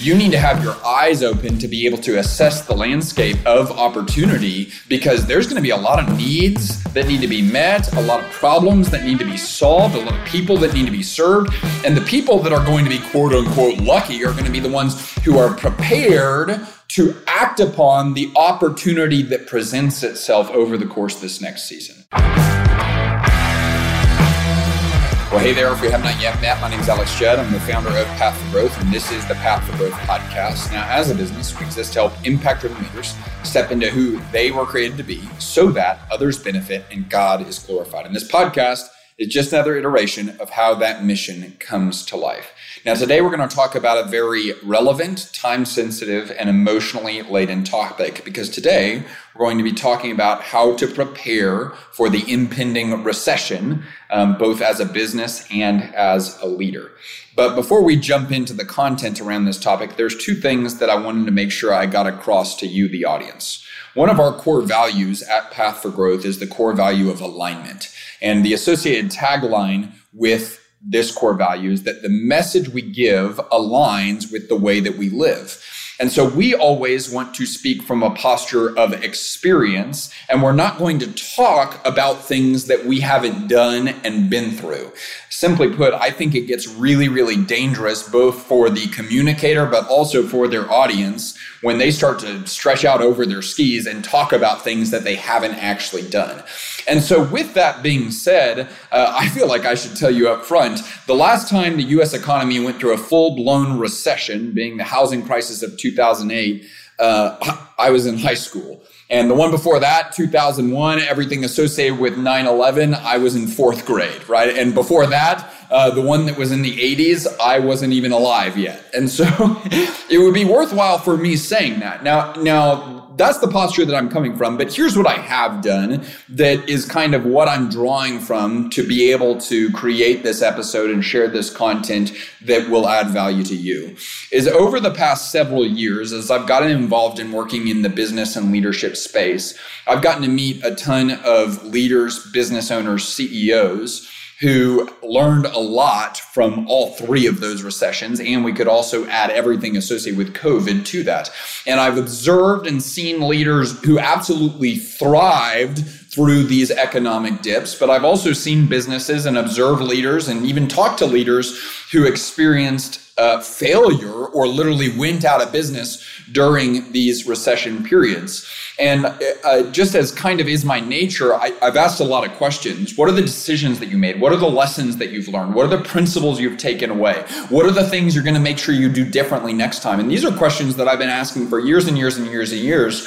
you need to have your eyes open to be able to assess the landscape of opportunity because there's going to be a lot of needs that need to be met, a lot of problems that need to be solved, a lot of people that need to be served. And the people that are going to be quote unquote lucky are going to be the ones who are prepared to act upon the opportunity that presents itself over the course of this next season. Well, hey there. If we have not yet met, my name is Alex Judd. I'm the founder of Path for Growth, and this is the Path for Growth podcast. Now, as a business, we exist to help impact driven leaders step into who they were created to be so that others benefit and God is glorified. And this podcast is just another iteration of how that mission comes to life. Now, today we're going to talk about a very relevant, time sensitive, and emotionally laden topic because today we're going to be talking about how to prepare for the impending recession, um, both as a business and as a leader. But before we jump into the content around this topic, there's two things that I wanted to make sure I got across to you, the audience. One of our core values at Path for Growth is the core value of alignment. And the associated tagline with this core value is that the message we give aligns with the way that we live. And so we always want to speak from a posture of experience, and we're not going to talk about things that we haven't done and been through. Simply put, I think it gets really, really dangerous both for the communicator, but also for their audience when they start to stretch out over their skis and talk about things that they haven't actually done. And so, with that being said, uh, I feel like I should tell you up front the last time the US economy went through a full blown recession, being the housing crisis of 2008, uh, I was in high school. And the one before that, 2001, everything associated with 9 11, I was in fourth grade, right? And before that, uh, the one that was in the 80s, I wasn't even alive yet. And so it would be worthwhile for me saying that. Now, now, that's the posture that I'm coming from. But here's what I have done that is kind of what I'm drawing from to be able to create this episode and share this content that will add value to you. Is over the past several years, as I've gotten involved in working in the business and leadership space, I've gotten to meet a ton of leaders, business owners, CEOs who learned a lot from all three of those recessions. And we could also add everything associated with COVID to that. And I've observed and seen leaders who absolutely thrived through these economic dips, but I've also seen businesses and observed leaders and even talked to leaders who experienced uh, failure or literally went out of business during these recession periods. And uh, just as kind of is my nature, I, have asked a lot of questions. What are the decisions that you made? What are the lessons that you've learned? What are the principles you've taken away? What are the things you're going to make sure you do differently next time? And these are questions that I've been asking for years and years and years and years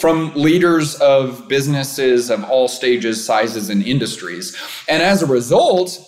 from leaders of businesses of all stages, sizes, and industries. And as a result,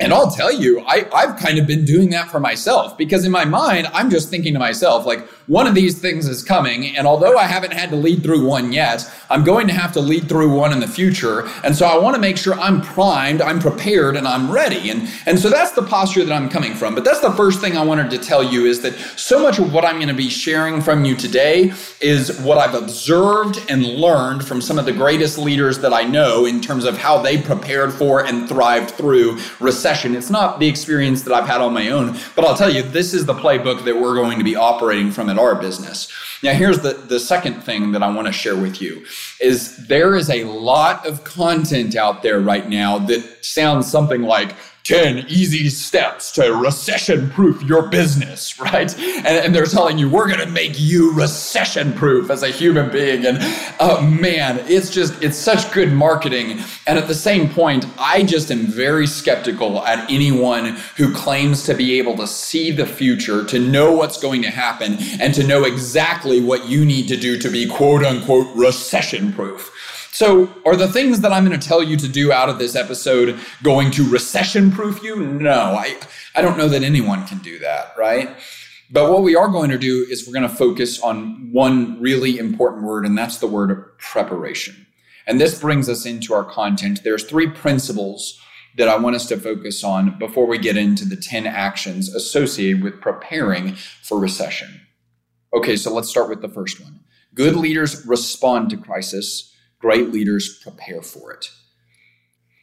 and I'll tell you, I, I've kind of been doing that for myself because in my mind, I'm just thinking to myself, like, one of these things is coming. And although I haven't had to lead through one yet, I'm going to have to lead through one in the future. And so I want to make sure I'm primed, I'm prepared, and I'm ready. And, and so that's the posture that I'm coming from. But that's the first thing I wanted to tell you is that so much of what I'm going to be sharing from you today is what I've observed and learned from some of the greatest leaders that I know in terms of how they prepared for and thrived through recession. It's not the experience that I've had on my own, but I'll tell you, this is the playbook that we're going to be operating from at our business. Now, here's the, the second thing that I want to share with you is there is a lot of content out there right now that sounds something like 10 easy steps to recession proof your business, right? And, and they're telling you, we're going to make you recession proof as a human being. And uh, man, it's just, it's such good marketing. And at the same point, I just am very skeptical at anyone who claims to be able to see the future, to know what's going to happen, and to know exactly what you need to do to be quote unquote recession proof. So, are the things that I'm going to tell you to do out of this episode going to recession proof you? No, I, I don't know that anyone can do that, right? But what we are going to do is we're going to focus on one really important word, and that's the word preparation. And this brings us into our content. There's three principles that I want us to focus on before we get into the 10 actions associated with preparing for recession. Okay, so let's start with the first one. Good leaders respond to crisis Great leaders prepare for it.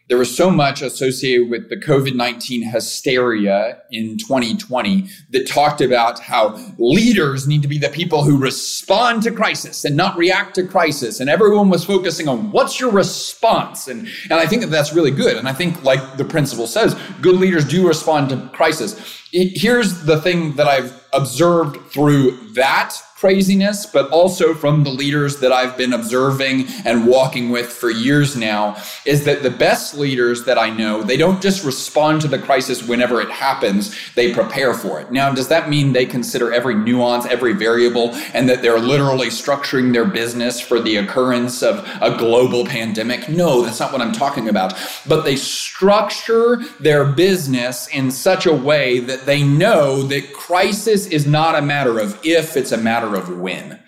there was so much associated with the COVID 19 hysteria in 2020 that talked about how leaders need to be the people who respond to crisis and not react to crisis. And everyone was focusing on what's your response? And, and I think that that's really good. And I think, like the principle says, good leaders do respond to crisis. Here's the thing that I've observed through that craziness, but also from the leaders that I've been observing and walking with for years now, is that the best leaders that I know, they don't just respond to the crisis whenever it happens, they prepare for it. Now, does that mean they consider every nuance, every variable, and that they're literally structuring their business for the occurrence of a global pandemic? No, that's not what I'm talking about. But they structure their business in such a way that they know that crisis is not a matter of if, it's a matter of when.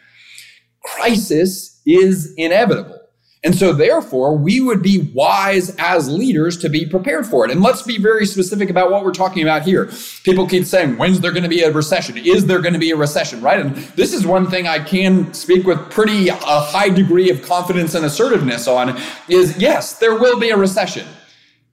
Crisis is inevitable. And so, therefore, we would be wise as leaders to be prepared for it. And let's be very specific about what we're talking about here. People keep saying, when's there going to be a recession? Is there going to be a recession, right? And this is one thing I can speak with pretty a high degree of confidence and assertiveness on is yes, there will be a recession.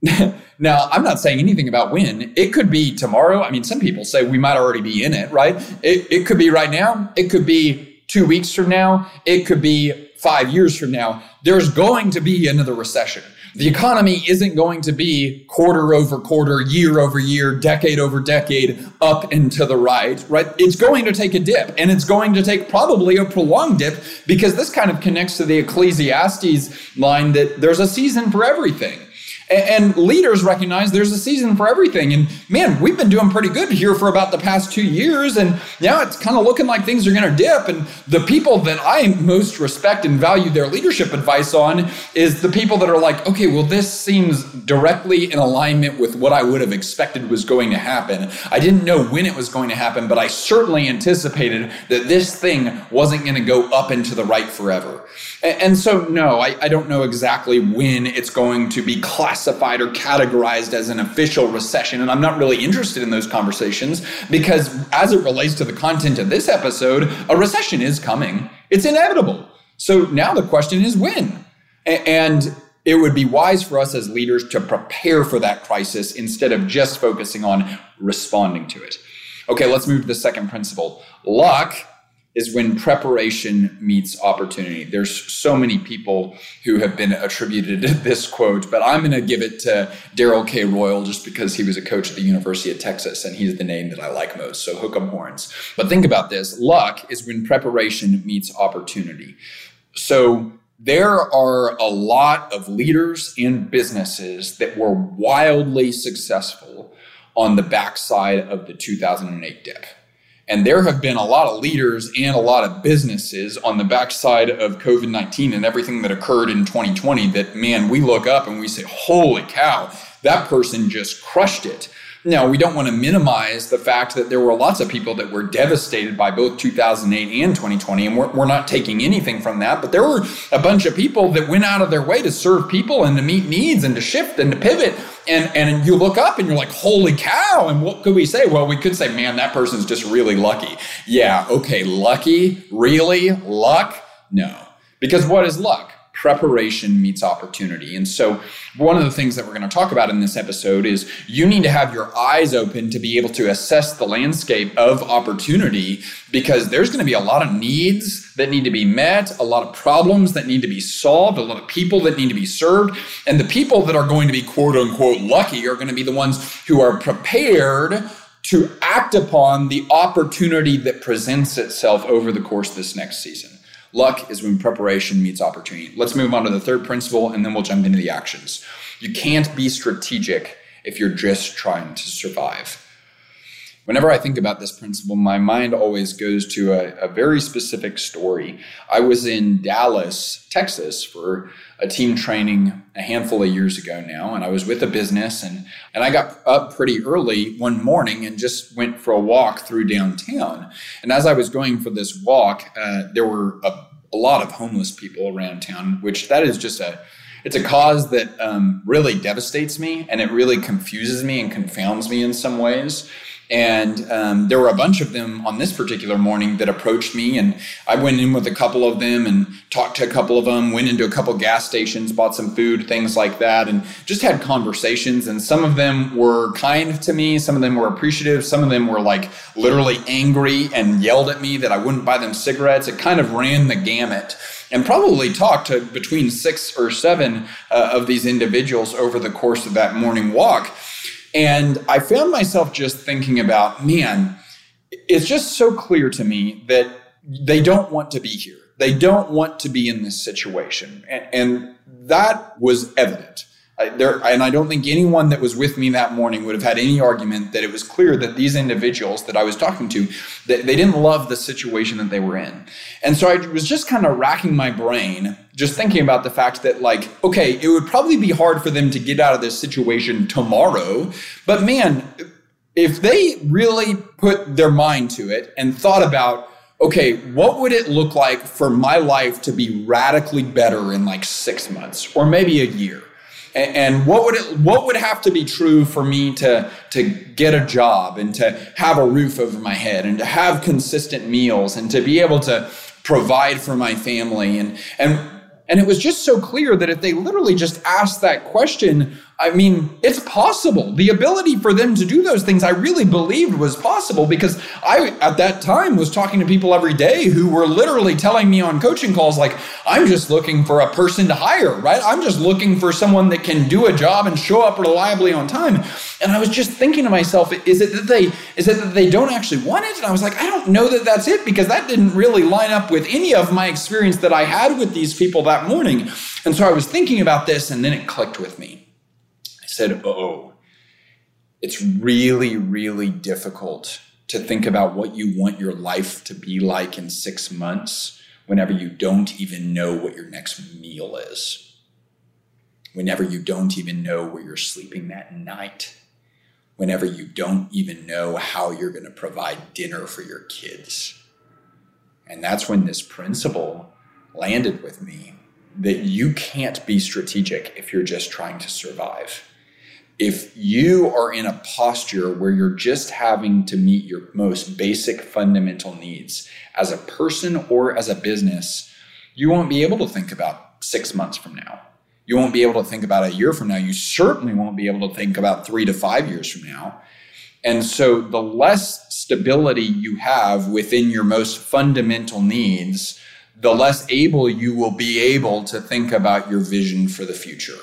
Now, I'm not saying anything about when. It could be tomorrow. I mean, some people say we might already be in it, right? It, it could be right now. It could be two weeks from now. It could be five years from now. There's going to be another recession. The economy isn't going to be quarter over quarter, year over year, decade over decade, up and to the right, right? It's going to take a dip and it's going to take probably a prolonged dip because this kind of connects to the Ecclesiastes line that there's a season for everything. And leaders recognize there's a season for everything. And man, we've been doing pretty good here for about the past two years. And now it's kind of looking like things are going to dip. And the people that I most respect and value their leadership advice on is the people that are like, okay, well, this seems directly in alignment with what I would have expected was going to happen. I didn't know when it was going to happen, but I certainly anticipated that this thing wasn't going to go up and to the right forever. And so, no, I, I don't know exactly when it's going to be classified or categorized as an official recession. And I'm not really interested in those conversations because, as it relates to the content of this episode, a recession is coming. It's inevitable. So now the question is when? And it would be wise for us as leaders to prepare for that crisis instead of just focusing on responding to it. Okay, let's move to the second principle. Luck is when preparation meets opportunity. There's so many people who have been attributed this quote, but I'm going to give it to Darrell K. Royal just because he was a coach at the University of Texas and he's the name that I like most. So hook 'em horns. But think about this luck is when preparation meets opportunity. So there are a lot of leaders and businesses that were wildly successful on the backside of the 2008 dip. And there have been a lot of leaders and a lot of businesses on the backside of COVID 19 and everything that occurred in 2020 that, man, we look up and we say, holy cow, that person just crushed it. Now, we don't want to minimize the fact that there were lots of people that were devastated by both 2008 and 2020, and we're, we're not taking anything from that. But there were a bunch of people that went out of their way to serve people and to meet needs and to shift and to pivot. And, and you look up and you're like, holy cow. And what could we say? Well, we could say, man, that person's just really lucky. Yeah, okay, lucky? Really? Luck? No. Because what is luck? Preparation meets opportunity. And so, one of the things that we're going to talk about in this episode is you need to have your eyes open to be able to assess the landscape of opportunity because there's going to be a lot of needs that need to be met, a lot of problems that need to be solved, a lot of people that need to be served. And the people that are going to be quote unquote lucky are going to be the ones who are prepared to act upon the opportunity that presents itself over the course of this next season. Luck is when preparation meets opportunity. Let's move on to the third principle and then we'll jump into the actions. You can't be strategic if you're just trying to survive. Whenever I think about this principle, my mind always goes to a, a, very specific story. I was in Dallas, Texas for a team training a handful of years ago now, and I was with a business and, and I got up pretty early one morning and just went for a walk through downtown. And as I was going for this walk, uh, there were a a lot of homeless people around town, which that is just a it's a cause that um, really devastates me and it really confuses me and confounds me in some ways And um, there were a bunch of them on this particular morning that approached me, and I went in with a couple of them and talked to a couple of them, went into a couple gas stations, bought some food, things like that, and just had conversations. And some of them were kind to me, some of them were appreciative, some of them were like literally angry and yelled at me that I wouldn't buy them cigarettes. It kind of ran the gamut and probably talked to between six or seven uh, of these individuals over the course of that morning walk. And I found myself just thinking about, man, it's just so clear to me that they don't want to be here. They don't want to be in this situation. And, and that was evident. There, and I don't think anyone that was with me that morning would have had any argument that it was clear that these individuals that I was talking to that they didn't love the situation that they were in. And so I was just kind of racking my brain, just thinking about the fact that, like, okay, it would probably be hard for them to get out of this situation tomorrow, but man, if they really put their mind to it and thought about okay, what would it look like for my life to be radically better in like six months or maybe a year? And what would it what would have to be true for me to to get a job and to have a roof over my head and to have consistent meals and to be able to provide for my family? And and and it was just so clear that if they literally just asked that question I mean, it's possible. The ability for them to do those things, I really believed was possible because I, at that time, was talking to people every day who were literally telling me on coaching calls, like, I'm just looking for a person to hire, right? I'm just looking for someone that can do a job and show up reliably on time. And I was just thinking to myself, is it that they, is it that they don't actually want it? And I was like, I don't know that that's it because that didn't really line up with any of my experience that I had with these people that morning. And so I was thinking about this and then it clicked with me said, oh, it's really, really difficult to think about what you want your life to be like in six months whenever you don't even know what your next meal is, whenever you don't even know where you're sleeping that night, whenever you don't even know how you're going to provide dinner for your kids. And that's when this principle landed with me that you can't be strategic if you're just trying to survive if you are in a posture where you're just having to meet your most basic fundamental needs as a person or as a business, you won't be able to think about six months from now. You won't be able to think about a year from now. You certainly won't be able to think about three to five years from now. And so, the less stability you have within your most fundamental needs, the less able you will be able to think about your vision for the future.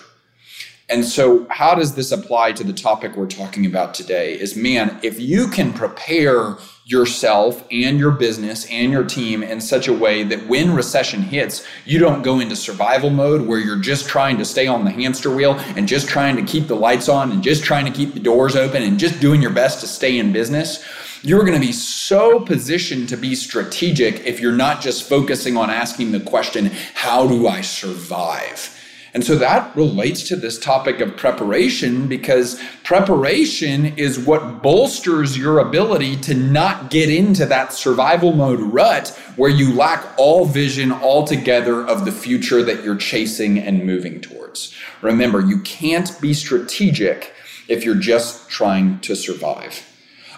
And so, how does this apply to the topic we're talking about today? Is man, if you can prepare yourself and your business and your team in such a way that when recession hits, you don't go into survival mode where you're just trying to stay on the hamster wheel and just trying to keep the lights on and just trying to keep the doors open and just doing your best to stay in business. You're going to be so positioned to be strategic if you're not just focusing on asking the question, How do I survive? And so that relates to this topic of preparation because preparation is what bolsters your ability to not get into that survival mode rut where you lack all vision altogether of the future that you're chasing and moving towards. Remember, you can't be strategic if you're just trying to survive.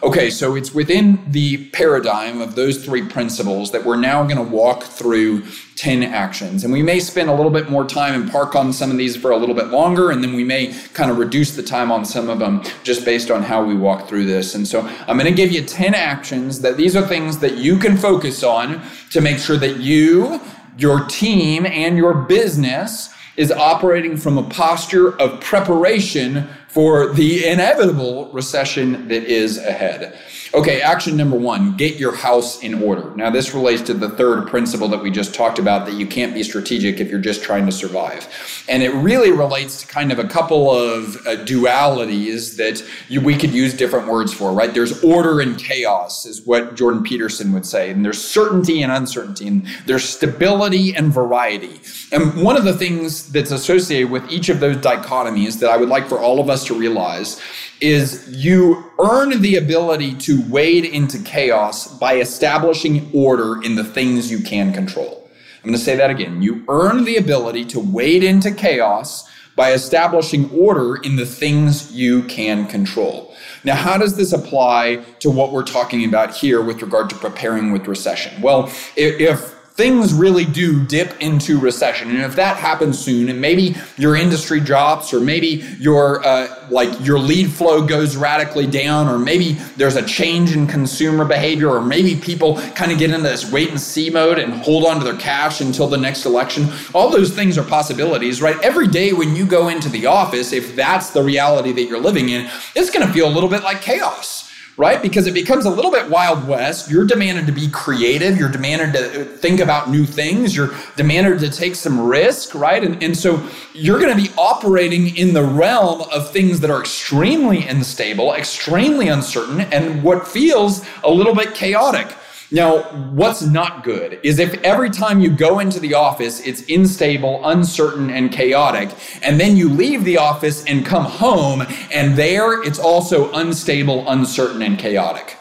Okay, so it's within the paradigm of those three principles that we're now going to walk through 10 actions. And we may spend a little bit more time and park on some of these for a little bit longer, and then we may kind of reduce the time on some of them just based on how we walk through this. And so I'm going to give you 10 actions that these are things that you can focus on to make sure that you, your team, and your business is operating from a posture of preparation for the inevitable recession that is ahead. Okay, action number one get your house in order. Now, this relates to the third principle that we just talked about that you can't be strategic if you're just trying to survive. And it really relates to kind of a couple of uh, dualities that you, we could use different words for, right? There's order and chaos, is what Jordan Peterson would say. And there's certainty and uncertainty, and there's stability and variety. And one of the things that's associated with each of those dichotomies that I would like for all of us to realize is you earn the ability to wade into chaos by establishing order in the things you can control. I'm going to say that again. You earn the ability to wade into chaos by establishing order in the things you can control. Now, how does this apply to what we're talking about here with regard to preparing with recession? Well, if, things really do dip into recession. And if that happens soon, and maybe your industry drops, or maybe your uh, like your lead flow goes radically down, or maybe there's a change in consumer behavior, or maybe people kind of get into this wait and see mode and hold on to their cash until the next election. All those things are possibilities, right? Every day when you go into the office, if that's the reality that you're living in, it's going to feel a little bit like chaos right? Because it becomes a little bit Wild West. You're demanded to be creative. You're demanded to think about new things. You're demanded to take some risk, right? And, and so you're going to be operating in the realm of things that are extremely unstable, extremely uncertain, and what feels a little bit chaotic. Now, what's not good is if every time you go into the office, it's unstable, uncertain, and chaotic, and then you leave the office and come home, and there it's also unstable, uncertain, and chaotic.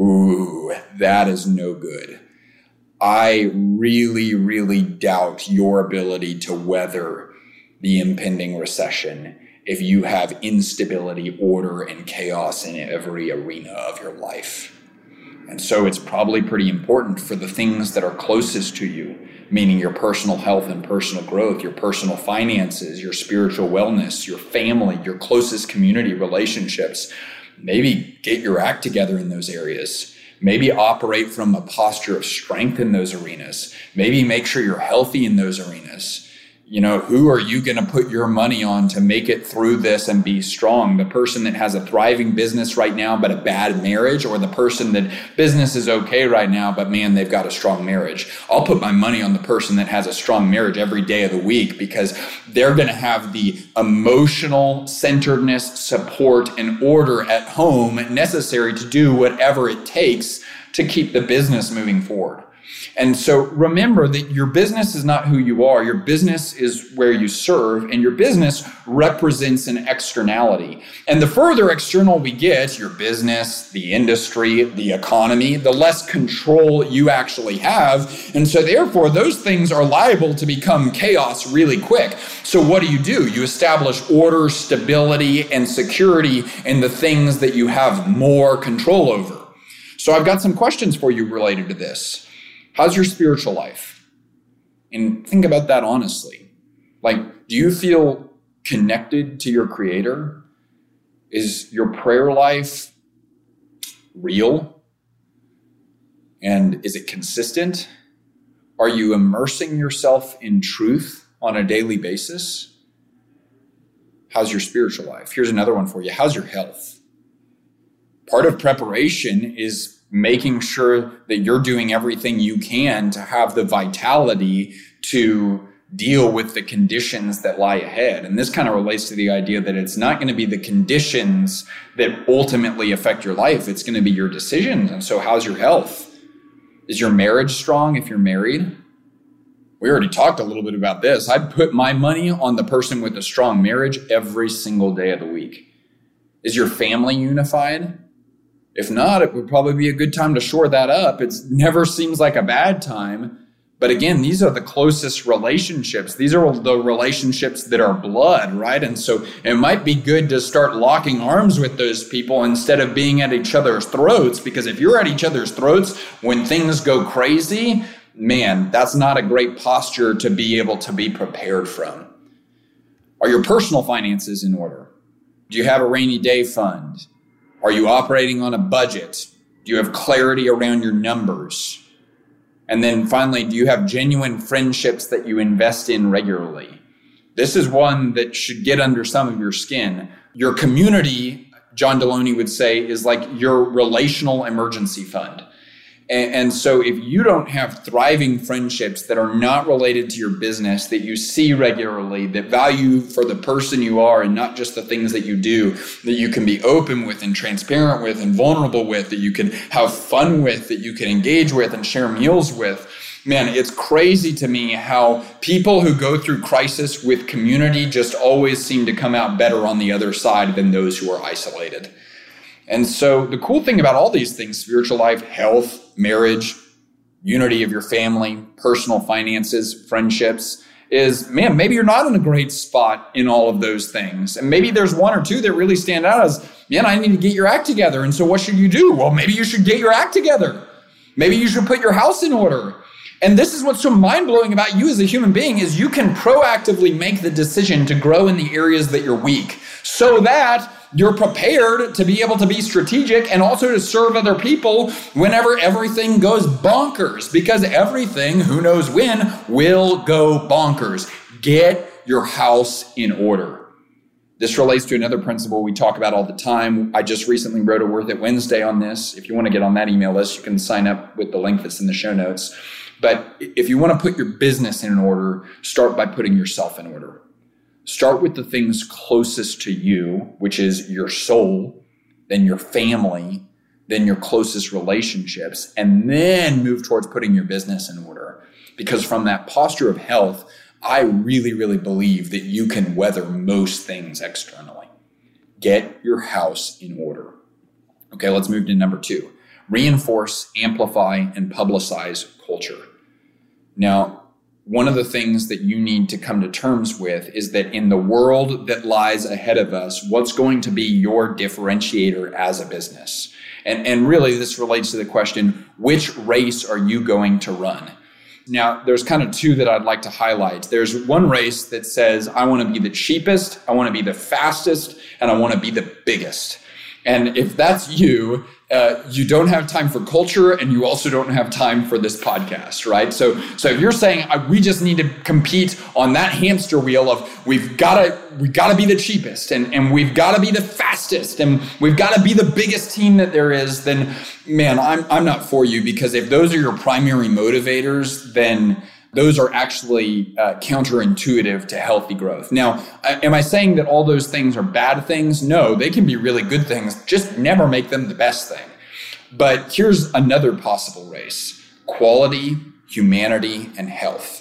Ooh, that is no good. I really, really doubt your ability to weather the impending recession if you have instability, order, and chaos in every arena of your life. And so it's probably pretty important for the things that are closest to you, meaning your personal health and personal growth, your personal finances, your spiritual wellness, your family, your closest community relationships. Maybe get your act together in those areas. Maybe operate from a posture of strength in those arenas. Maybe make sure you're healthy in those arenas you know, who are you going to put your money on to make it through this and be strong? The person that has a thriving business right now, but a bad marriage, or the person that business is okay right now, but man, they've got a strong marriage. I'll put my money on the person that has a strong marriage every day of the week because they're going to have the emotional centeredness, support, and order at home necessary to do whatever it takes to keep the business moving forward. And so remember that your business is not who you are. Your business is where you serve, and your business represents an externality. And the further external we get, your business, the industry, the economy, the less control you actually have. And so, therefore, those things are liable to become chaos really quick. So, what do you do? You establish order, stability, and security in the things that you have more control over. So, I've got some questions for you related to this. How's your spiritual life? And think about that honestly. Like, do you feel connected to your creator? Is your prayer life real? And is it consistent? Are you immersing yourself in truth on a daily basis? How's your spiritual life? Here's another one for you. How's your health? Part of preparation is making sure that you're doing everything you can to have the vitality to deal with the conditions that lie ahead. And this kind of relates to the idea that it's not going to be the conditions that ultimately affect your life, it's going to be your decisions. And so, how's your health? Is your marriage strong if you're married? We already talked a little bit about this. I put my money on the person with a strong marriage every single day of the week. Is your family unified? If not, it would probably be a good time to shore that up. It never seems like a bad time. But again, these are the closest relationships. These are the relationships that are blood, right? And so it might be good to start locking arms with those people instead of being at each other's throats. Because if you're at each other's throats when things go crazy, man, that's not a great posture to be able to be prepared from. Are your personal finances in order? Do you have a rainy day fund? Are you operating on a budget? Do you have clarity around your numbers? And then finally, do you have genuine friendships that you invest in regularly? This is one that should get under some of your skin. Your community, John Deloney would say, is like your relational emergency fund. And, and, so if you don't have thriving friendships that are not related to your business, that you see regularly, that value for the person you are and not just the things that you do, that you can be open with and transparent with and vulnerable with, that you can have fun with, that you can engage with and share meals with, man, it's crazy to me how people who go through crisis with community just always seem to come out better on the other side than those who are isolated. And so the cool thing about all these things, spiritual life, health, marriage, unity of your family, personal finances, friendships, is man, maybe you're not in a great spot in all of those things. And maybe there's one or two that really stand out as, man, I need to get your act together. And so what should you do? Well, maybe you should get your act together. Maybe you should put your house in order. And this is what's so mind-blowing about you as a human being is you can proactively make the decision to grow in the areas that you're weak so that you're prepared to be able to be strategic and also to serve other people whenever everything goes bonkers because everything who knows when will go bonkers get your house in order this relates to another principle we talk about all the time. I just recently wrote a Worth It Wednesday on this. If you want to get on that email list, you can sign up with the link that's in the show notes. But if you want to put your business in order, start by putting yourself in order. Start with the things closest to you, which is your soul, then your family, then your closest relationships, and then move towards putting your business in order. Because from that posture of health, I really, really believe that you can weather most things externally. Get your house in order. Okay, let's move to number two reinforce, amplify, and publicize culture. Now, one of the things that you need to come to terms with is that in the world that lies ahead of us, what's going to be your differentiator as a business? And, and really, this relates to the question which race are you going to run? Now, there's kind of two that I'd like to highlight. There's one race that says, I want to be the cheapest, I want to be the fastest, and I want to be the biggest. And if that's you, uh, you don't have time for culture and you also don't have time for this podcast right? So so if you're saying uh, we just need to compete on that hamster wheel of we've got to we got to be the cheapest and and we've got to be the fastest and we've got to be the biggest team that there is then man i'm i'm not for you because if those are your primary motivators then those are actually uh, counterintuitive to healthy growth. Now, am I saying that all those things are bad things? No, they can be really good things. Just never make them the best thing. But here's another possible race quality, humanity, and health.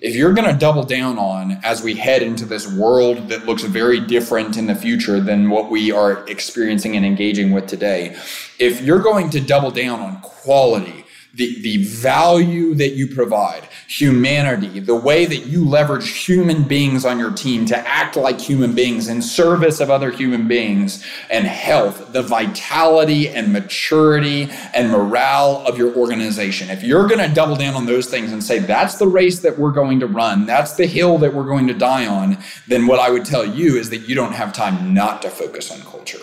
If you're going to double down on as we head into this world that looks very different in the future than what we are experiencing and engaging with today, if you're going to double down on quality, the, the value that you provide, humanity, the way that you leverage human beings on your team to act like human beings in service of other human beings, and health, the vitality and maturity and morale of your organization. If you're going to double down on those things and say, that's the race that we're going to run, that's the hill that we're going to die on, then what I would tell you is that you don't have time not to focus on culture.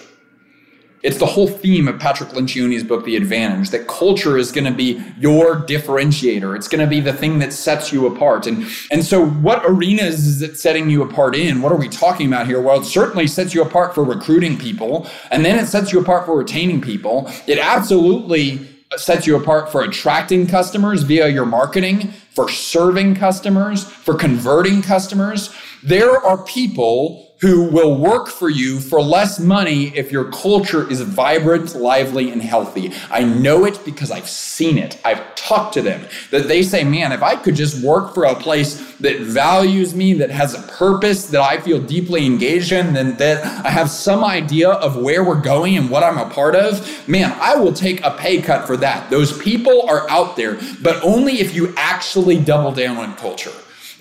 It's the whole theme of Patrick Lencioni's book, The Advantage, that culture is going to be your differentiator. It's going to be the thing that sets you apart. And, and so, what arenas is it setting you apart in? What are we talking about here? Well, it certainly sets you apart for recruiting people, and then it sets you apart for retaining people. It absolutely sets you apart for attracting customers via your marketing, for serving customers, for converting customers. There are people who will work for you for less money if your culture is vibrant, lively, and healthy. I know it because I've seen it. I've talked to them that they say, man, if I could just work for a place that values me, that has a purpose that I feel deeply engaged in, and that I have some idea of where we're going and what I'm a part of, man, I will take a pay cut for that. Those people are out there, but only if you actually double down on culture.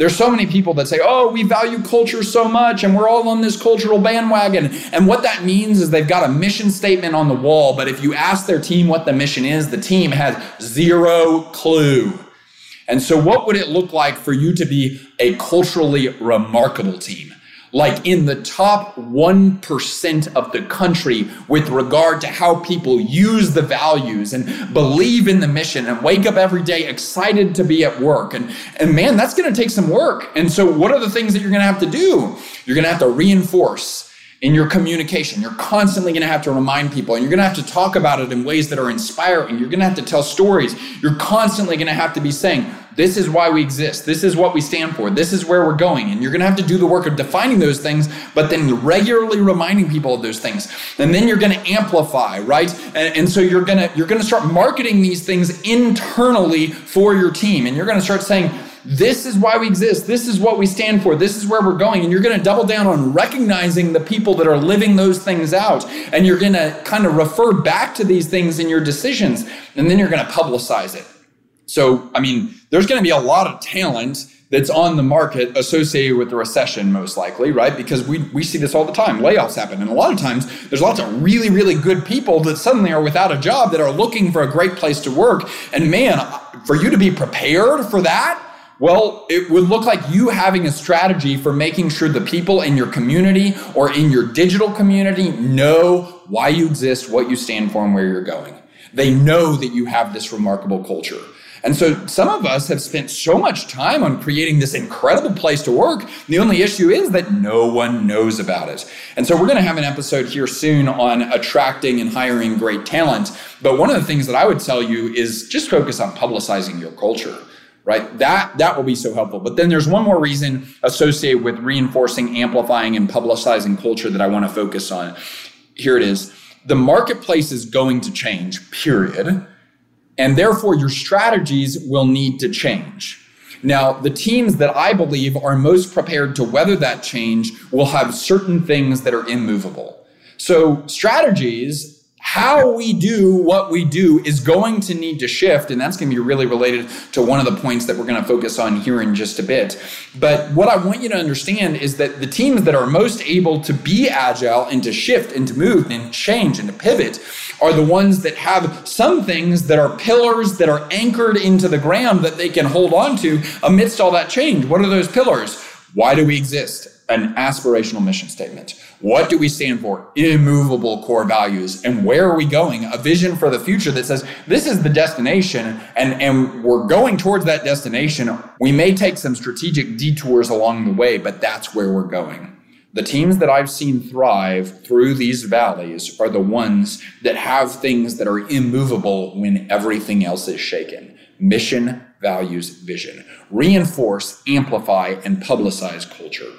There's so many people that say, oh, we value culture so much and we're all on this cultural bandwagon. And what that means is they've got a mission statement on the wall, but if you ask their team what the mission is, the team has zero clue. And so, what would it look like for you to be a culturally remarkable team? Like in the top 1% of the country with regard to how people use the values and believe in the mission and wake up every day excited to be at work. And, and man, that's going to take some work. And so, what are the things that you're going to have to do? You're going to have to reinforce in your communication. You're constantly going to have to remind people and you're going to have to talk about it in ways that are inspiring. You're going to have to tell stories. You're constantly going to have to be saying, this is why we exist. This is what we stand for. This is where we're going. And you're going to have to do the work of defining those things, but then regularly reminding people of those things. And then you're going to amplify, right? And, and so you're going to you're going to start marketing these things internally for your team. And you're going to start saying, this is why we exist. This is what we stand for. This is where we're going. And you're going to double down on recognizing the people that are living those things out. And you're going to kind of refer back to these things in your decisions. And then you're going to publicize it. So, I mean, there's going to be a lot of talent that's on the market associated with the recession, most likely, right? Because we, we see this all the time. Layoffs happen. And a lot of times, there's lots of really, really good people that suddenly are without a job that are looking for a great place to work. And man, for you to be prepared for that, well, it would look like you having a strategy for making sure the people in your community or in your digital community know why you exist, what you stand for, and where you're going. They know that you have this remarkable culture. And so some of us have spent so much time on creating this incredible place to work. The only issue is that no one knows about it. And so we're going to have an episode here soon on attracting and hiring great talent. But one of the things that I would tell you is just focus on publicizing your culture. Right? That that will be so helpful. But then there's one more reason associated with reinforcing, amplifying, and publicizing culture that I want to focus on. Here it is. The marketplace is going to change, period and therefore, your strategies will need to change. Now, the teams that I believe are most prepared to weather that change will have certain things that are immovable. So, strategies how we do what we do is going to need to shift. And that's going to be really related to one of the points that we're going to focus on here in just a bit. But what I want you to understand is that the teams that are most able to be agile and to shift and to move and change and to pivot are the ones that have some things that are pillars that are anchored into the ground that they can hold on to amidst all that change. What are those pillars? Why do we exist? An aspirational mission statement. What do we stand for? Immovable core values. And where are we going? A vision for the future that says this is the destination and, and we're going towards that destination. We may take some strategic detours along the way, but that's where we're going. The teams that I've seen thrive through these valleys are the ones that have things that are immovable when everything else is shaken. Mission, values, vision. Reinforce, amplify, and publicize culture.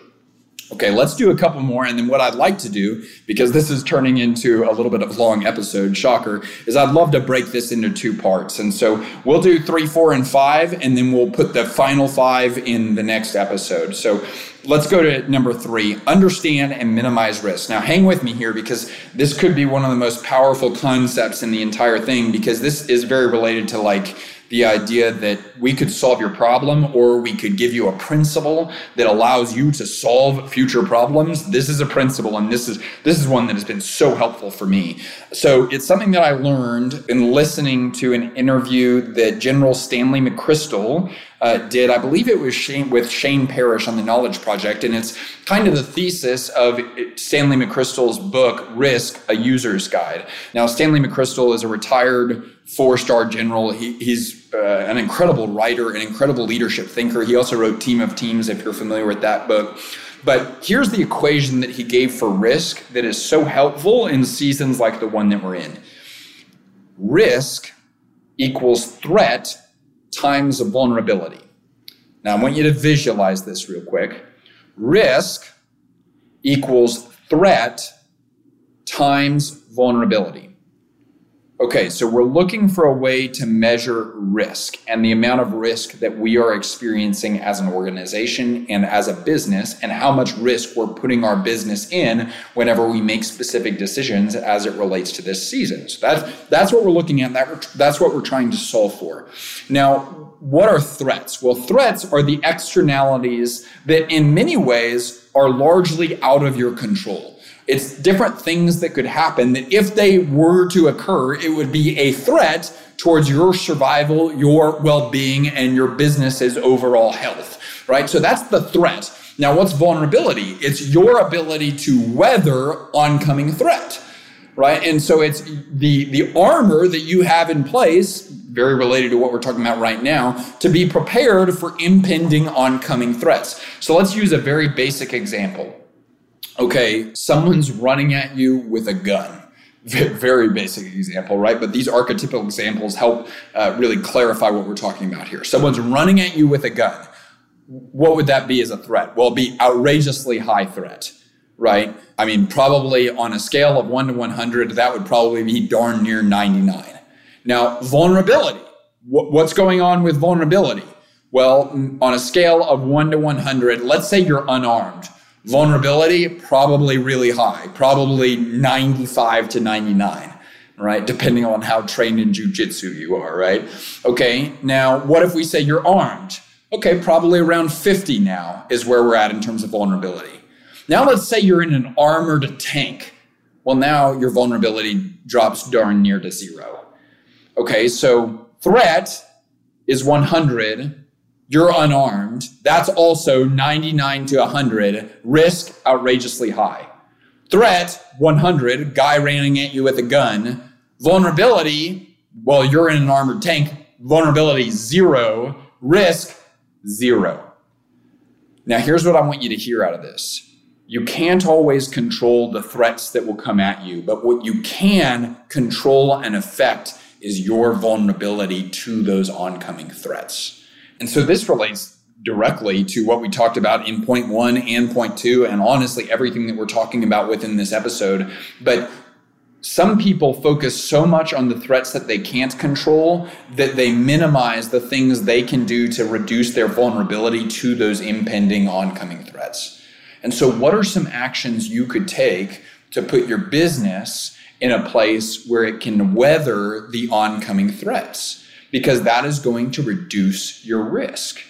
Okay, let's do a couple more. And then what I'd like to do, because this is turning into a little bit of a long episode, shocker, is I'd love to break this into two parts. And so we'll do three, four, and five, and then we'll put the final five in the next episode. So let's go to number three understand and minimize risk. Now, hang with me here because this could be one of the most powerful concepts in the entire thing because this is very related to like the idea that we could solve your problem or we could give you a principle that allows you to solve future problems. This is a principle and this is this is one that has been so helpful for me. So it's something that i learned in listening to an interview that general stanley mcchrystal uh, did. I believe it was Shane, with Shane Parrish on the Knowledge Project, and it's kind of the thesis of Stanley McChrystal's book, Risk: A User's Guide. Now, Stanley McChrystal is a retired four-star general. He, he's uh, an incredible writer, an incredible leadership thinker. He also wrote Team of Teams, if you're familiar with that book. But here's the equation that he gave for risk that is so helpful in seasons like the one that we're in. Risk equals threat times of vulnerability. Now, I want you to visualize this real quick. Risk equals threat times vulnerability. Okay, so we're looking for a way to measure risk and the amount of risk that we are experiencing as an organization and as a business, and how much risk we're putting our business in whenever we make specific decisions as it relates to this season. So that's that's what we're looking at. That that's what we're trying to solve for. Now, what are threats? Well, threats are the externalities that, in many ways, are largely out of your control. It's different things that could happen that if they were to occur, it would be a threat towards your survival, your well being, and your business's overall health, right? So that's the threat. Now, what's vulnerability? It's your ability to weather oncoming threat, right? And so it's the, the armor that you have in place, very related to what we're talking about right now, to be prepared for impending oncoming threats. So let's use a very basic example okay, someone's running at you with a gun. Very basic example, right? But these archetypal examples help uh, really clarify what we're talking about here. Someone's running at you with a gun. What would that be as a threat? Well, be outrageously high threat, right? I mean, probably on a scale of one to 100, that would probably be darn near 99. Now, vulnerability. What's going on with vulnerability? Well, on a scale of one to 100, let's say you're unarmed Vulnerability, probably really high, probably 95 to 99, right? Depending on how trained in jujitsu you are, right? Okay, now what if we say you're armed? Okay, probably around 50 now is where we're at in terms of vulnerability. Now let's say you're in an armored tank. Well, now your vulnerability drops darn near to zero. Okay, so threat is 100, you're unarmed. That's also 99 to 100, risk outrageously high. Threat 100, guy running at you with a gun. Vulnerability, well, you're in an armored tank. Vulnerability zero, risk zero. Now, here's what I want you to hear out of this. You can't always control the threats that will come at you, but what you can control and affect is your vulnerability to those oncoming threats. And so this relates directly to what we talked about in point one and point two, and honestly, everything that we're talking about within this episode. But some people focus so much on the threats that they can't control that they minimize the things they can do to reduce their vulnerability to those impending oncoming threats. And so, what are some actions you could take to put your business in a place where it can weather the oncoming threats? Because that is going to reduce your risk.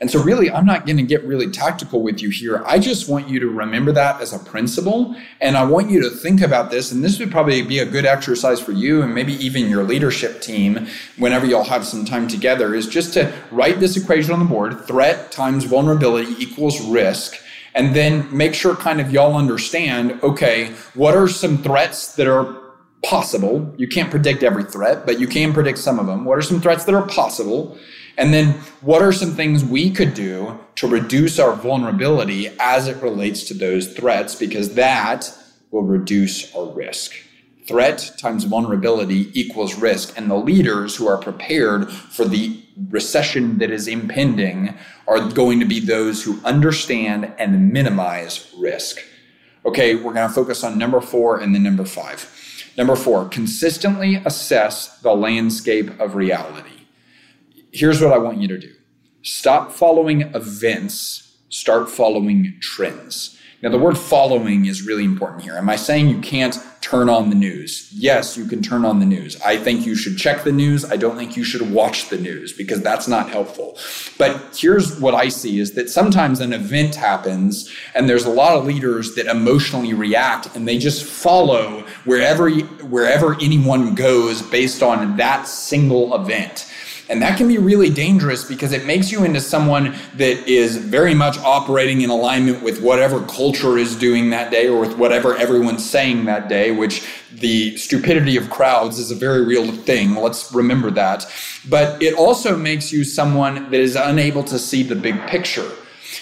And so, really, I'm not going to get really tactical with you here. I just want you to remember that as a principle. And I want you to think about this. And this would probably be a good exercise for you and maybe even your leadership team whenever you'll have some time together is just to write this equation on the board threat times vulnerability equals risk. And then make sure kind of y'all understand okay, what are some threats that are possible? You can't predict every threat, but you can predict some of them. What are some threats that are possible? And then what are some things we could do to reduce our vulnerability as it relates to those threats? Because that will reduce our risk. Threat times vulnerability equals risk. And the leaders who are prepared for the recession that is impending are going to be those who understand and minimize risk. Okay, we're going to focus on number four and then number five. Number four, consistently assess the landscape of reality here's what I want you to do stop following events, start following trends. Now, the word following is really important here. Am I saying you can't turn on the news? Yes, you can turn on the news. I think you should check the news. I don't think you should watch the news because that's not helpful. But here's what I see is that sometimes an event happens and there's a lot of leaders that emotionally react and they just follow wherever wherever anyone goes based on that single event. And that can be really dangerous because it makes you into someone that is very much operating in alignment with whatever culture is doing that day or with whatever everyone's saying that day, which the stupidity of crowds is a very real thing. Let's remember that. But it also makes you someone that is unable to see the big picture.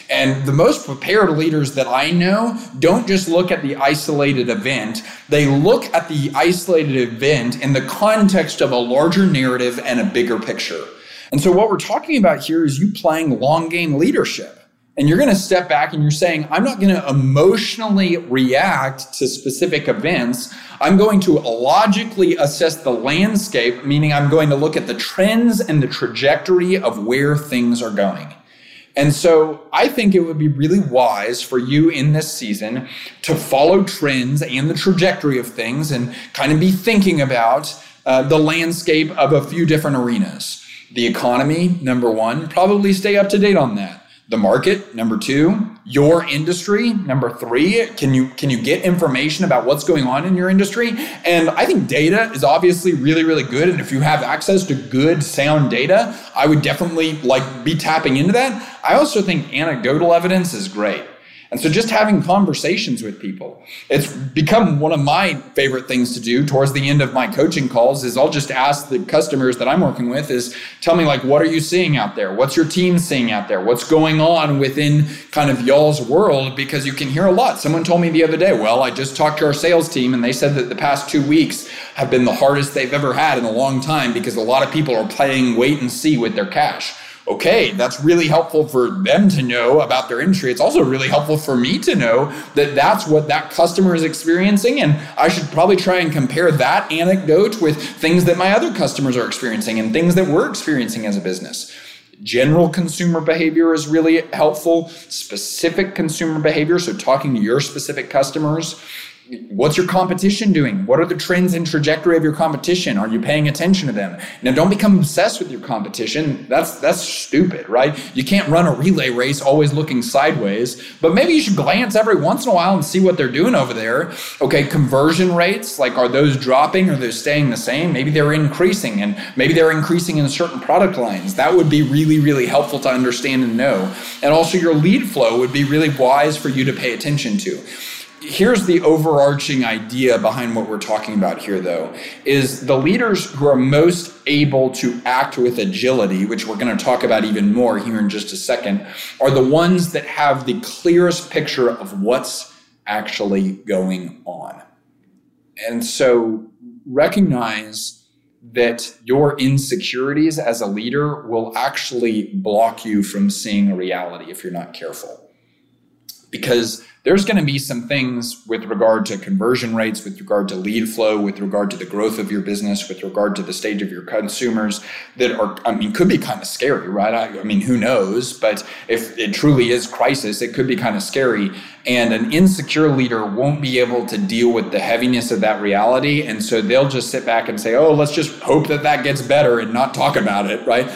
And the most prepared leaders that I know don't just look at the isolated event, they look at the isolated event in the context of a larger narrative and a bigger picture. And so, what we're talking about here is you playing long game leadership. And you're going to step back and you're saying, I'm not going to emotionally react to specific events. I'm going to logically assess the landscape, meaning I'm going to look at the trends and the trajectory of where things are going. And so I think it would be really wise for you in this season to follow trends and the trajectory of things and kind of be thinking about uh, the landscape of a few different arenas. The economy, number one, probably stay up to date on that the market number two your industry number three can you can you get information about what's going on in your industry? And i think data is obviously really really good. And if you have access to good sound data i would definitely like be tapping into that. I also think anecdotal evidence is great and so just having conversations with people, it's become one of my favorite things to do towards the end of my coaching calls is I'll just ask the customers that I'm working with is tell me like what are you seeing out there? What's your team seeing out there? What's going on within kind of y'all's world because you can hear a lot. Someone told me the other day, well, I just talked to our sales team and they said that the past 2 weeks have been the hardest they've ever had in a long time because a lot of people are playing wait and see with their cash okay, that's really helpful for them to know about their industry. It's also really helpful for me to know that that's what that customer is experiencing. And I should probably try and compare that anecdote with things that my other customers are experiencing and things that we're experiencing as a business. General consumer behavior is really helpful, specific consumer behavior. So, talking to your specific customers What's your competition doing? What are the trends and trajectory of your competition? Are you paying attention to them? Now, don't become obsessed with your competition. That's that's stupid, right? You can't run a relay race always looking sideways. But maybe you should glance every once in a while and see what they're doing over there. Okay, conversion rates, like are those dropping or they're staying the same? Maybe they're increasing, and maybe they're increasing in certain product lines. That would be really, really helpful to understand and know. And also, your lead flow would be really wise for you to pay attention to here's the overarching idea behind what we're talking about here though is the leaders who are most able to act with agility which we're going to talk about even more here in just a second are the ones that have the clearest picture of what's actually going on. And so recognize that your insecurities as a leader will actually block you from seeing reality if you're not careful. Because there's going to be some things with regard to conversion rates, with regard to lead flow, with regard to the growth of your business, with regard to the stage of your consumers that are, I mean, could be kind of scary, right? I, I mean, who knows? But if it truly is crisis, it could be kind of scary. And an insecure leader won't be able to deal with the heaviness of that reality. And so they'll just sit back and say, oh, let's just hope that that gets better and not talk about it, right?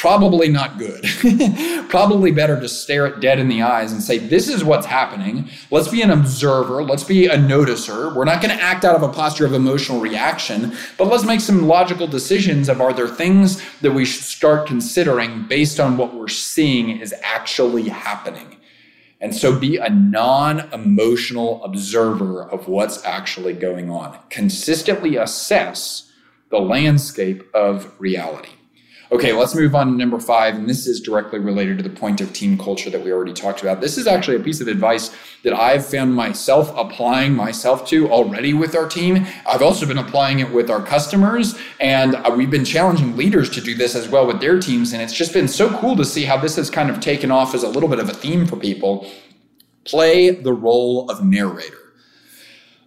Probably not good. probably better to stare it dead in the eyes and say, This is what's happening. Let's be an observer. Let's be a noticer. We're not going to act out of a posture of emotional reaction, but let's make some logical decisions of are there things that we should start considering based on what we're seeing is actually happening. And so be a non emotional observer of what's actually going on. Consistently assess the landscape of reality. Okay, let's move on to number five. And this is directly related to the point of team culture that we already talked about. This is actually a piece of advice that I've found myself applying myself to already with our team. I've also been applying it with our customers, and uh, we've been challenging leaders to do this as well with their teams. And it's just been so cool to see how this has kind of taken off as a little bit of a theme for people. Play the role of narrator.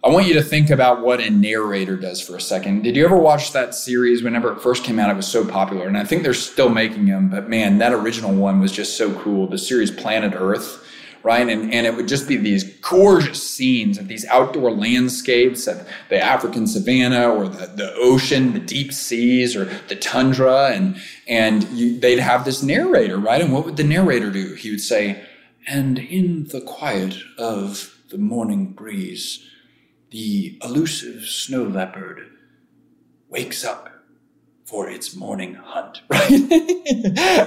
I want you to think about what a narrator does for a second. Did you ever watch that series whenever it first came out? It was so popular. And I think they're still making them, but man, that original one was just so cool. The series Planet Earth, right? And, and it would just be these gorgeous scenes of these outdoor landscapes of the African savannah or the, the ocean, the deep seas or the tundra. And, and you, they'd have this narrator, right? And what would the narrator do? He would say, and in the quiet of the morning breeze, the elusive snow leopard wakes up for its morning hunt, right?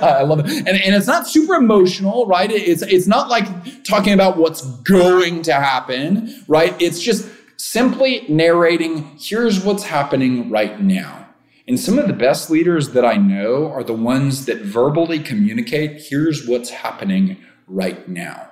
I love it. And, and it's not super emotional, right? It's, it's not like talking about what's going to happen, right? It's just simply narrating, here's what's happening right now. And some of the best leaders that I know are the ones that verbally communicate, here's what's happening right now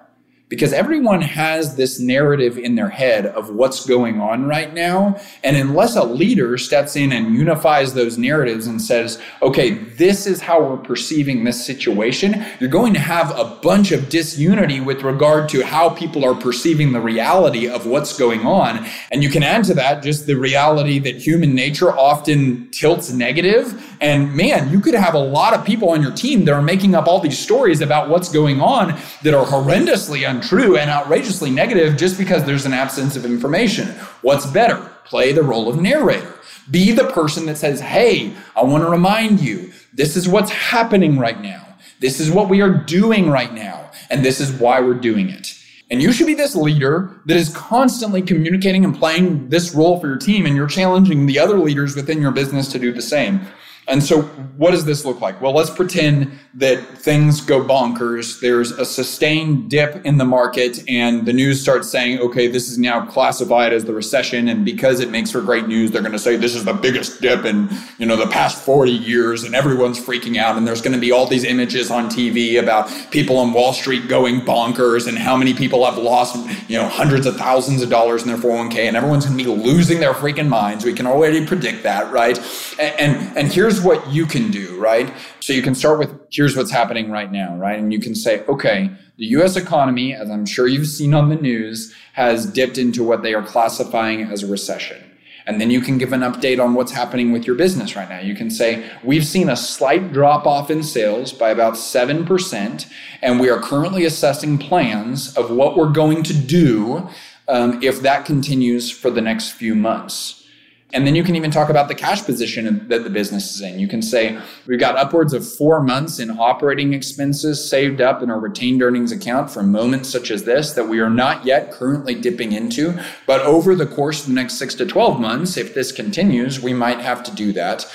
because everyone has this narrative in their head of what's going on right now. And unless a leader steps in and unifies those narratives and says, okay, this is how we're perceiving this situation, you're going to have a bunch of disunity with regard to how people are perceiving the reality of what's going on. And you can add to that just the reality that human nature often tilts negative. And man, you could have a lot of people on your team that are making up all these stories about what's going on that are horrendously untrue and outrageously negative just because there's an absence of information. What's better? Play the role of narrator. Be the person that says, Hey, I want to remind you, this is what's happening right now. This is what we are doing right now. And this is why we're doing it. And you should be this leader that is constantly communicating and playing this role for your team, and you're challenging the other leaders within your business to do the same. And so, what does this look like? Well, let's pretend that things go bonkers. There's a sustained dip in the market, and the news starts saying, okay, this is now classified as the recession. And because it makes for great news, they're going to say this is the biggest dip in you know the past 40 years, and everyone's freaking out. And there's going to be all these images on TV about people on Wall Street going bonkers and how many people have lost you know hundreds of thousands of dollars in their 401k, and everyone's going to be losing their freaking minds. We can already predict that, right? And and, and here's here's what you can do, right? So you can start with here's what's happening right now, right? And you can say, okay, the US economy, as I'm sure you've seen on the news, has dipped into what they are classifying as a recession. And then you can give an update on what's happening with your business right now. You can say, we've seen a slight drop off in sales by about 7%, and we are currently assessing plans of what we're going to do um, if that continues for the next few months. And then you can even talk about the cash position that the business is in. You can say, we've got upwards of four months in operating expenses saved up in our retained earnings account for moments such as this that we are not yet currently dipping into. But over the course of the next six to 12 months, if this continues, we might have to do that.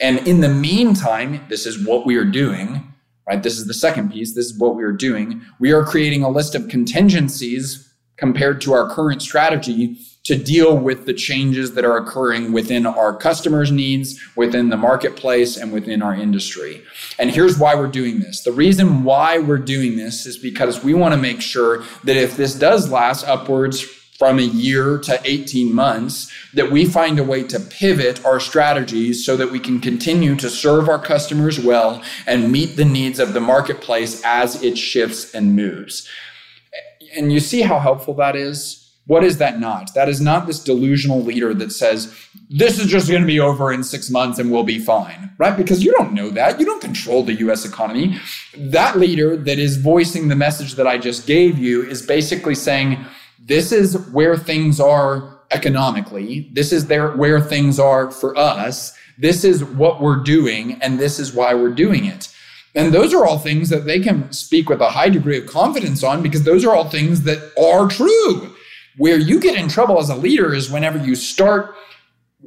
And in the meantime, this is what we are doing, right? This is the second piece. This is what we are doing. We are creating a list of contingencies compared to our current strategy to deal with the changes that are occurring within our customers' needs, within the marketplace, and within our industry. And here's why we're doing this. The reason why we're doing this is because we want to make sure that if this does last upwards from a year to 18 months, that we find a way to pivot our strategies so that we can continue to serve our customers well and meet the needs of the marketplace as it shifts and moves. And you see how helpful that is? What is that not? That is not this delusional leader that says, this is just going to be over in six months and we'll be fine, right? Because you don't know that. You don't control the US economy. That leader that is voicing the message that I just gave you is basically saying, this is where things are economically. This is there where things are for us. This is what we're doing, and this is why we're doing it. And those are all things that they can speak with a high degree of confidence on because those are all things that are true. Where you get in trouble as a leader is whenever you start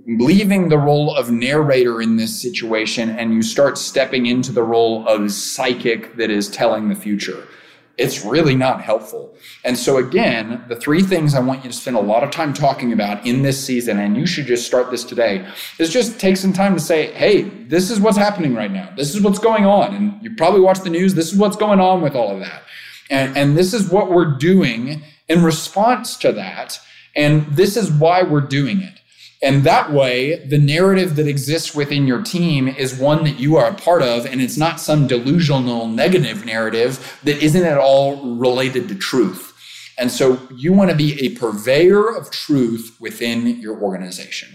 leaving the role of narrator in this situation and you start stepping into the role of psychic that is telling the future. It's really not helpful. And so, again, the three things I want you to spend a lot of time talking about in this season, and you should just start this today, is just take some time to say, hey, this is what's happening right now. This is what's going on. And you probably watch the news. This is what's going on with all of that. And, and this is what we're doing in response to that. And this is why we're doing it. And that way, the narrative that exists within your team is one that you are a part of, and it's not some delusional negative narrative that isn't at all related to truth. And so you want to be a purveyor of truth within your organization.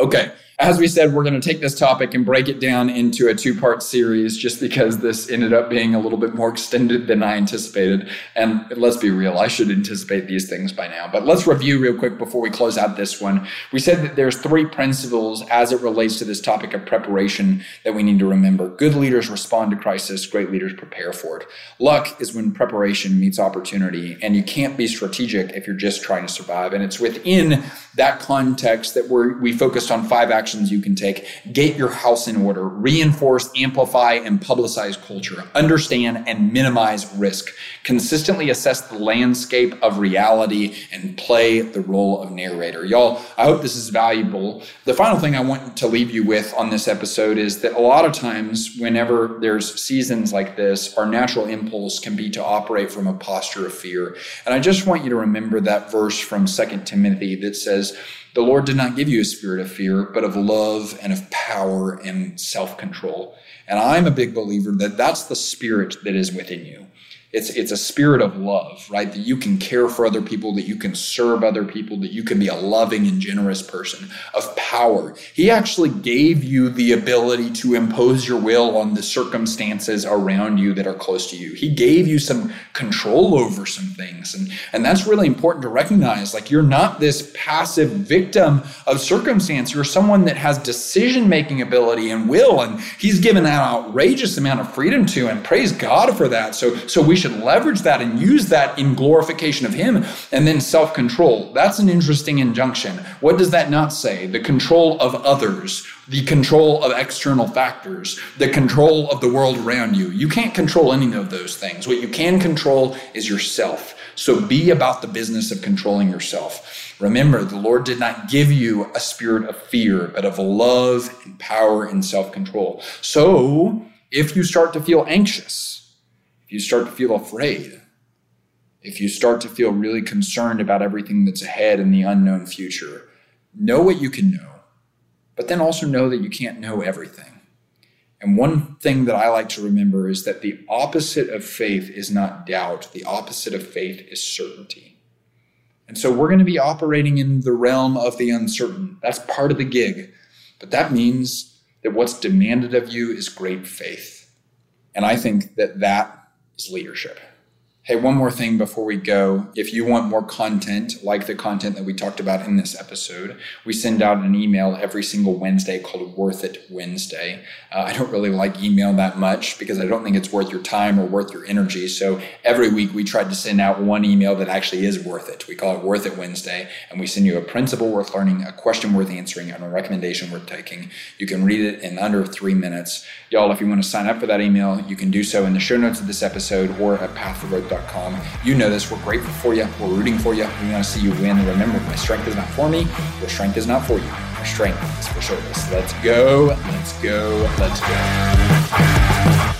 Okay, as we said, we're going to take this topic and break it down into a two part series just because this ended up being a little bit more extended than I anticipated. And let's be real, I should anticipate these things by now. But let's review real quick before we close out this one. We said that there's three principles as it relates to this topic of preparation that we need to remember. Good leaders respond to crisis, great leaders prepare for it. Luck is when preparation meets opportunity, and you can't be strategic if you're just trying to survive. And it's within that context that we're, we focused on five actions actions you can take. Get your house in order, reinforce, amplify, and publicize culture, understand and minimize risk, consistently assess the landscape of reality, and play the role of narrator. Y'all, I hope this is valuable. The final thing I want to leave you with on this episode is that a lot of times, whenever there's seasons like this, our natural impulse can be to operate from a posture of fear. And I just want you to remember that verse from Second Timothy that says, the Lord did not give you a spirit of fear, but of love and of power and self control. And I'm a big believer that that's the spirit that is within you. It's, it's a spirit of love, right? That you can care for other people, that you can serve other people, that you can be a loving and generous person, of power. He actually gave you the ability to impose your will on the circumstances around you that are close to you. He gave you some control over some things. And, and that's really important to recognize. Like you're not this passive victim of circumstance. You're someone that has decision making ability and will. And he's given that outrageous amount of freedom to, and praise God for that. So, so we should leverage that and use that in glorification of Him. And then self control. That's an interesting injunction. What does that not say? The control of others, the control of external factors, the control of the world around you. You can't control any of those things. What you can control is yourself. So be about the business of controlling yourself. Remember, the Lord did not give you a spirit of fear, but of love and power and self control. So if you start to feel anxious, if you start to feel afraid, if you start to feel really concerned about everything that's ahead in the unknown future, know what you can know, but then also know that you can't know everything. And one thing that I like to remember is that the opposite of faith is not doubt, the opposite of faith is certainty. And so we're going to be operating in the realm of the uncertain. That's part of the gig. But that means that what's demanded of you is great faith. And I think that that is leadership. Hey, one more thing before we go. If you want more content like the content that we talked about in this episode, we send out an email every single Wednesday called Worth It Wednesday. Uh, I don't really like email that much because I don't think it's worth your time or worth your energy. So every week we try to send out one email that actually is worth it. We call it Worth It Wednesday, and we send you a principle worth learning, a question worth answering, and a recommendation worth taking. You can read it in under three minutes. Y'all, if you want to sign up for that email, you can do so in the show notes of this episode or at you know this. We're grateful for you. We're rooting for you. We want to see you win. Remember, my strength is not for me. Your strength is not for you. My strength is for service. Let's go. Let's go. Let's go.